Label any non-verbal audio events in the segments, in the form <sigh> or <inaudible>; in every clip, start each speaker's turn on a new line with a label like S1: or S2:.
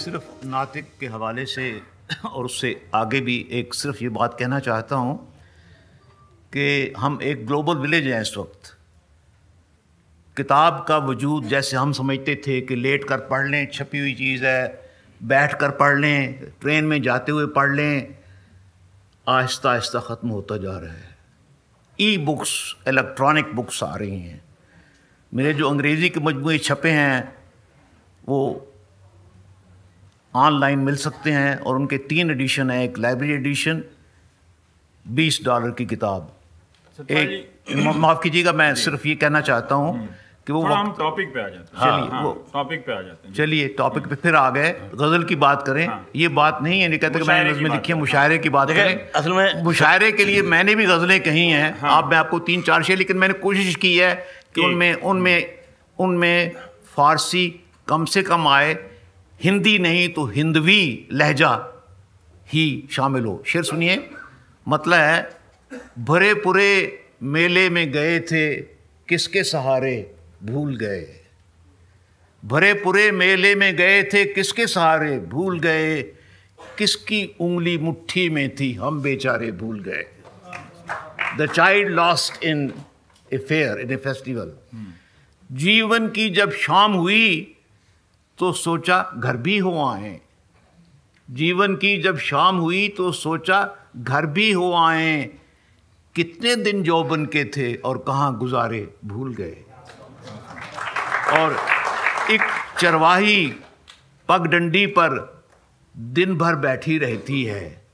S1: सिर्फ़ नातिक के हवाले से और उससे आगे भी एक सिर्फ़ ये बात कहना चाहता हूँ कि हम एक ग्लोबल विलेज हैं इस वक्त। किताब का वजूद जैसे हम समझते थे कि लेट कर पढ़ लें, छपी हुई चीज़ है, बैठ कर पढ़ लें, ट्रेन में जाते हुए पढ़ लें, आहिस्ता आहिस्ता ख़त्म होता जा रहा है। ई बुक्स इलेक्ट्रॉनिक बुक्स आ रही हैं। मेरे जो अंग्रेज़ी के मजमू छपे हैं, वो ऑनलाइन मिल सकते हैं और उनके तीन एडिशन हैं एक लाइब्रेरी एडिशन बीस डॉलर की किताब। एक माफ़ कीजिएगा मैं सिर्फ़ ये कहना चाहता हूँ
S2: हम्म।
S1: कि वो
S2: हम टॉपिक पे आ जाते हैं।
S1: चलिए,
S2: हाँ,
S1: वो-
S2: टॉपिक पे आ जाते हैं।
S1: चलिए टॉपिक पे फिर आ गए। गज़ल की बात करें
S2: हाँ।
S1: ये बात नहीं है नहीं कहते कि मैंने नज़में लिखी है मुशायरे की बात करें।
S3: असल में-
S1: मुशायरे के लिए मैंने भी गज़लें कही हैं।
S2: हाँ।
S1: आप मैं आपको तीन चार शेर लेकिन मैंने कोशिश की है कि
S2: कि-
S1: उनमें उनमें उनमें फ़ारसी कम से कम आए हिंदी नहीं तो हिंदवी लहजा ही शामिल हो। शेर सुनिए मतलब है भरे पूरे मेले में गए थे किसके सहारे भूल गए? भरे पूरे मेले में गए थे किसके सहारे भूल गए? किसकी उंगली मुट्ठी में थी हम बेचारे भूल गए। The child lost in a fair in a festival जीवन की जब शाम हुई तो सोचा घर भी हो आए। जीवन की जब शाम हुई तो सोचा घर भी हो आए। कितने दिन जौबन के थे और कहाँ गुजारे भूल गए। और एक चरवाही पगडंडी पर दिन भर बैठी रहती है।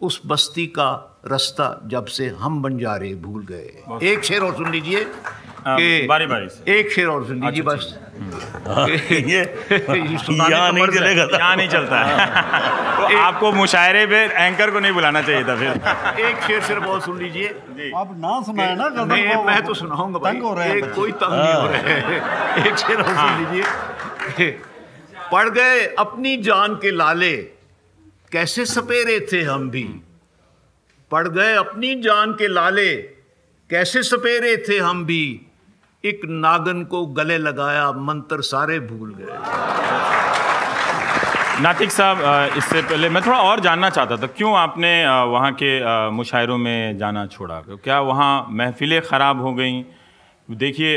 S1: उस बस्ती का रास्ता जब से हम बन जा रहे भूल गए। एक शेर और सुन लीजिए। कि
S2: बारी बारी से।
S1: एक शेर और सुन लीजिए
S2: अच्छा,
S1: बस। <laughs> <laughs>
S3: ये
S1: ये
S3: यहाँ नहीं चलेगा
S2: यहाँ नहीं चलता है। <laughs> तो आपको मुशायरे पे एंकर को नहीं बुलाना चाहिए था फिर।
S1: एक शेर सिर्फ़ और सुन लीजिए।
S4: आप ना सुनाए ना
S1: नहीं मैं तो सुनाऊँगा भाई।
S4: तंग हो रहे हैं
S1: कोई तंग नहीं हो रहे हैं। एक शेर और सुन लीजिए। पड़ गए अपनी जान के लाले कैसे सपेरे थे हम भी। पड़ गए अपनी जान के लाले कैसे सपेरे थे हम भी। एक नागन को गले लगाया मंत्र सारे भूल गए।
S2: नातिक साहब इससे पहले मैं थोड़ा और जानना चाहता था क्यों आपने वहाँ के मुशायरों में जाना छोड़ा? क्या वहाँ महफिलें ख़राब हो गई? देखिए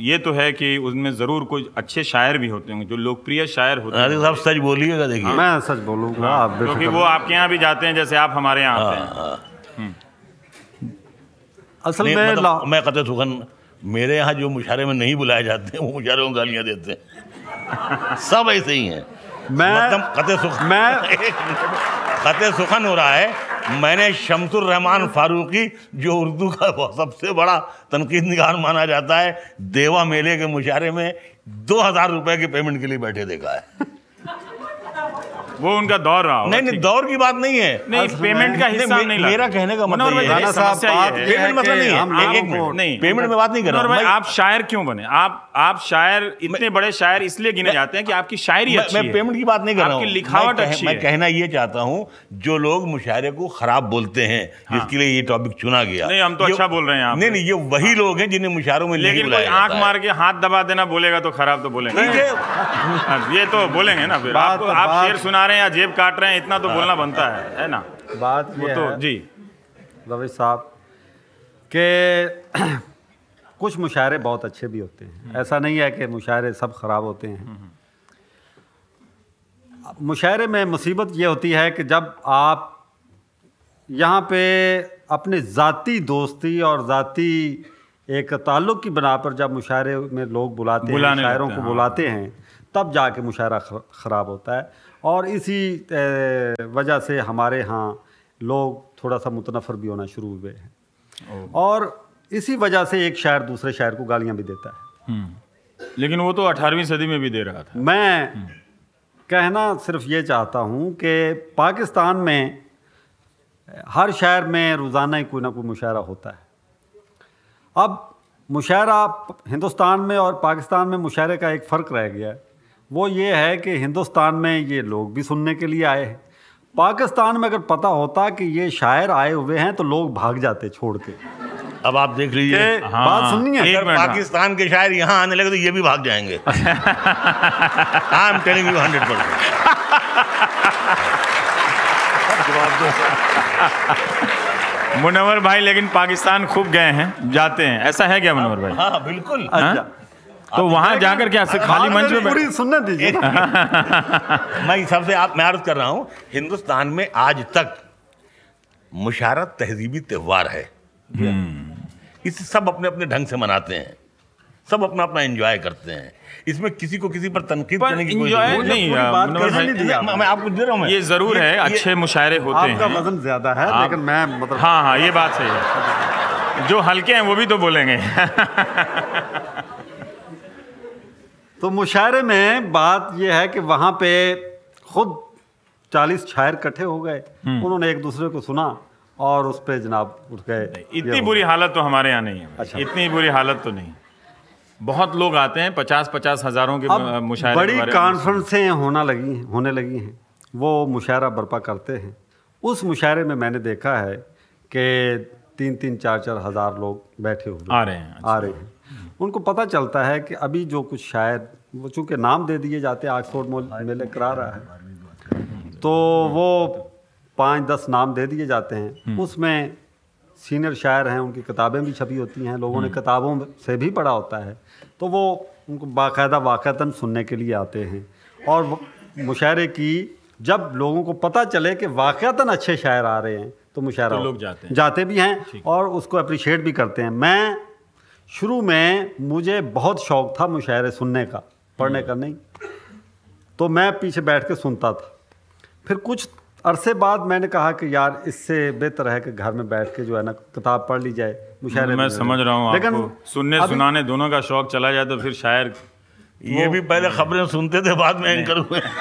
S2: ये तो है कि उसमें ज़रूर कुछ अच्छे शायर भी होते होंगे जो लोकप्रिय शायर होते हैं
S3: साहब सच बोलिएगा देखिए।
S4: मैं सच बोलूँगा
S2: क्योंकि वो आपके यहाँ भी जाते हैं जैसे आप हमारे यहाँ आते हैं।
S3: हाँ,
S4: असल में
S3: मतलब मैं कत सुखन मेरे यहाँ जो मुशारे में नहीं बुलाए जाते हैं वो मुशायरों को गालियाँ देते हैं। सब ऐसे ही हैं।
S4: मैं
S3: मतलब कत सुख
S4: मैं <laughs>
S3: कत सुखन हो रहा है। मैंने शमसुर रहमान फारूकी जो उर्दू का सबसे बड़ा तनकीद निगार माना जाता है देवा मेले के मुशारे में दो हज़ार रुपये के पेमेंट के लिए बैठे देखा है।
S2: वो उनका दौर रहा
S3: नहीं नहीं दौर की बात नहीं है।
S2: नहीं पेमेंट का
S3: नहीं,
S2: हिस्सा नहीं
S3: मेरा कहने का मतलब है-
S2: है
S4: है
S3: पेमेंट मतलब नहीं है। एक- एक
S2: नहीं
S3: पेमेंट में बात नहीं कर रहा हूँ।
S2: आप शायर क्यों बने? आप आप शायर इतने बड़े शायर इसलिए गिने जाते हैं कि आपकी शायरी
S3: मैं,
S2: अच्छी
S3: मैं पेमेंट की बात नहीं कर रहा हूँ।
S2: लिखावट
S3: मैं
S2: अच्छी
S3: मैं कहना ये चाहता हूँ जो लोग मुशायरे को खराब बोलते हैं जिसके लिए ये टॉपिक चुना गया।
S2: नहीं, हम तो अच्छा बोल रहे हैं
S3: नहीं नहीं ये वही लोग हैं जिन्हें मुशायरों में नहीं
S2: लेकिन कोई आँख मार के हाथ दबा देना बोलेगा तो खराब तो बोलेंगे।
S3: है।
S2: हाँ, ये तो बोलेंगे ना फिर। आप शेर सुना रहे हैं या जेब काट रहे हैं इतना तो बोलना बनता है है ना?
S4: बात ये
S2: तो
S4: है
S2: जी।
S4: रवि साहब कि <clears throat> कुछ मुशायरे बहुत अच्छे भी होते हैं। ऐसा नहीं है कि मुशायरे सब ख़राब होते हैं। मुशायरे में मुसीबत ये होती है कि जब आप यहाँ पे अपने ज़ाती दोस्ती और ज़ाती एक ताल्लुक़ की बना पर जब मुशायरे में लोग बुलाते हैं शायरों को
S2: हाँ।
S4: बुलाते हैं तब जाके मुशायरा ख़राब होता है। और इसी वजह से हमारे यहाँ लोग थोड़ा सा मुतनफ़र भी होना शुरू हुए हैं। और इसी वजह से एक शायर दूसरे शायर को गालियाँ भी देता है।
S2: हम्म। लेकिन वो तो 18वीं सदी में भी दे रहा था।
S4: मैं कहना सिर्फ़ ये चाहता हूँ कि पाकिस्तान में हर शहर में रोज़ाना ही कोई ना कोई मुशायरा होता है। अब मुशायरा हिंदुस्तान में और पाकिस्तान में मुशायरे का एक फ़र्क रह गया है। वो ये है कि हिंदुस्तान में ये लोग भी सुनने के लिए आए हैं। पाकिस्तान में अगर पता होता कि ये शायर आए हुए हैं तो लोग भाग जाते छोड़ के।
S3: अब आप देख लीजिए।
S2: हाँ,
S4: बात सुननी है
S3: अगर
S2: हाँ।
S3: पाकिस्तान के शायर यहाँ आने लगे तो ये भी भाग जाएँगे। I am telling you hundred percent
S2: Munawar भाई लेकिन पाकिस्तान खूब गए हैं जाते हैं। ऐसा है क्या मुनवर भाई?
S3: हाँ बिल्कुल।
S4: अच्छा।
S2: तो वहाँ जाकर क्या खाली मंच में
S4: पूरी सुनने दीजिए <laughs>
S3: मैं सबसे आप मैं अर्ज़ कर रहा हूँ हिंदुस्तान में आज तक मुशारत तहजीबी त्यौहार है। इसे सब अपने अपने ढंग से मनाते हैं। सब अपना अपना एंजॉय करते हैं। इसमें किसी को किसी पर तनकीद करने की कोई
S2: नहीं
S4: बात नहीं दिया
S3: मैं आपको दे रहा हूँ
S2: ये ज़रूर है अच्छे मुशायरे होते
S4: आपका
S2: हैं।
S4: वज़न ज़्यादा है लेकिन मैं मतलब
S2: हाँ हाँ ये बात सही है। जो हल्के हैं वो भी तो बोलेंगे। <laughs>
S4: तो मुशायरे में बात यह है कि वहाँ पे खुद चालीस शायर इकट्ठे हो गए।
S2: हम्म।
S4: उन्होंने एक दूसरे को सुना और उस पर जनाब उठ गए।
S2: इतनी बुरी हालत तो हमारे यहाँ नहीं है
S4: अच्छा।
S2: इतनी बुरी हालत तो नहीं। बहुत लोग आते हैं पचास पचास हज़ारों के मुशायरे
S4: बड़ी कॉन्फ्रेंसें होना लगी हैं होने लगी हैं। वो मुशायरा बर्पा करते हैं। उस मुशायरे में मैंने देखा है कि तीन तीन चार चार हज़ार लोग बैठे हुए
S2: आ रहे हैं
S4: आ रहे हैं। उनको पता चलता है कि अभी जो कुछ शायर वो चूँकि नाम दे दिए जाते हैं ऑक्सफोर्ड मोल- करा रहा है तो वो पाँच दस नाम दे दिए जाते हैं। उसमें सीनियर शायर हैं उनकी किताबें भी छपी होती हैं लोगों ने किताबों से भी पढ़ा होता है। तो वो उनको बाकायदा वाक़ता सुनने के लिए आते हैं। और मुशायरे की जब लोगों को पता चले कि वाक़ता अच्छे शायर आ रहे हैं तो मुशायरा
S2: तो लोग जाते हैं।
S4: जाते भी हैं और उसको अप्रिशिएट भी करते हैं। मैं शुरू में मुझे बहुत शौक था मुशायरे सुनने का पढ़ने का नहीं। तो मैं पीछे बैठ के सुनता था। फिर कुछ अरसे बाद मैंने कहा कि यार इससे बेहतर है कि घर में बैठ के जो है ना किताब पढ़ ली जाए मुशायरे
S2: मैं समझ रहा हूँ
S4: लेकिन
S2: सुनने सुनाने दोनों का शौक चला जाए तो फिर शायर
S3: ये भी पहले खबरें सुनते थे बाद में एंकर हुए। <laughs>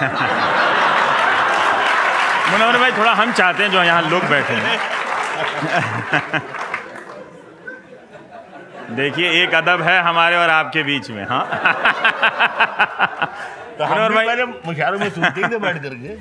S2: मुनवर भाई थोड़ा हम चाहते हैं जो यहाँ लोग बैठे हैं। <laughs> देखिए एक अदब है हमारे और आपके बीच में हाँ। <laughs>
S3: तो हम भी
S2: भाई-
S3: मुशायरों में सुनते ही बैठ करके।